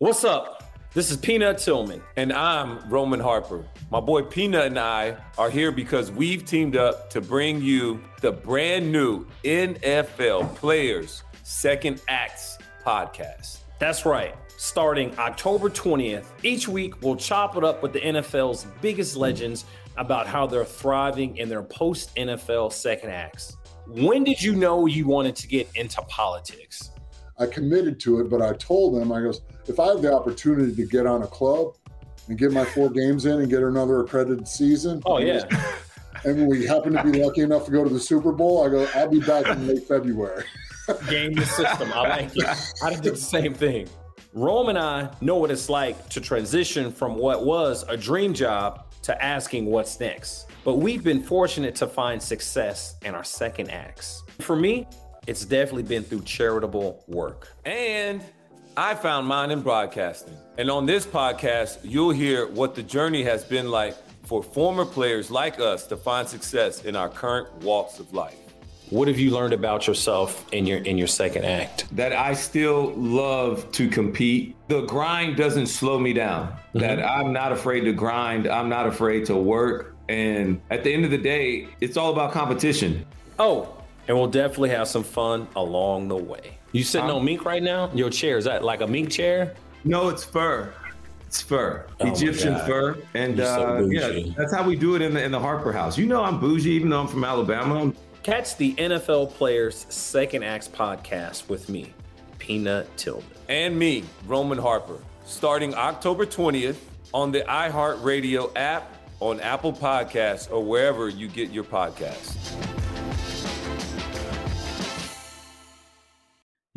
What's up? This is Peanut Tillman. And I'm Roman Harper. My boy Peanut and I are here because we've teamed up to bring you the brand new NFL Players Second Acts podcast. That's right. Starting October 20th, each week we'll chop it up with the NFL's biggest legends about how they're thriving in their post NFL second acts. When did you know you wanted to get into politics? I committed to it, but I told them, I goes, if I have the opportunity to get on a club and get my four games in and get another accredited season. Oh, yeah. And we happen to be lucky enough to go to the Super Bowl, I go, I'll be back in late February. Game the system. I like it. I did the same thing. Rome and I know what it's like to transition from what was a dream job to asking what's next. But we've been fortunate to find success in our second acts. For me, it's definitely been through charitable work. And I found mine in broadcasting. And on this podcast, you'll hear what the journey has been like for former players like us to find success in our current walks of life. What have you learned about yourself in your in your second act? That I still love to compete. The grind doesn't slow me down. Mm-hmm. That I'm not afraid to grind. I'm not afraid to work. And at the end of the day, it's all about competition. Oh, and we'll definitely have some fun along the way. You sitting um, on mink right now? Your chair is that like a mink chair? No, it's fur. It's fur, oh Egyptian fur, and uh, so yeah, that's how we do it in the in the Harper House. You know, I'm bougie, even though I'm from Alabama. Catch the NFL Players Second Acts podcast with me, Peanut Tillman. And me, Roman Harper, starting October 20th on the iHeartRadio app, on Apple Podcasts, or wherever you get your podcasts.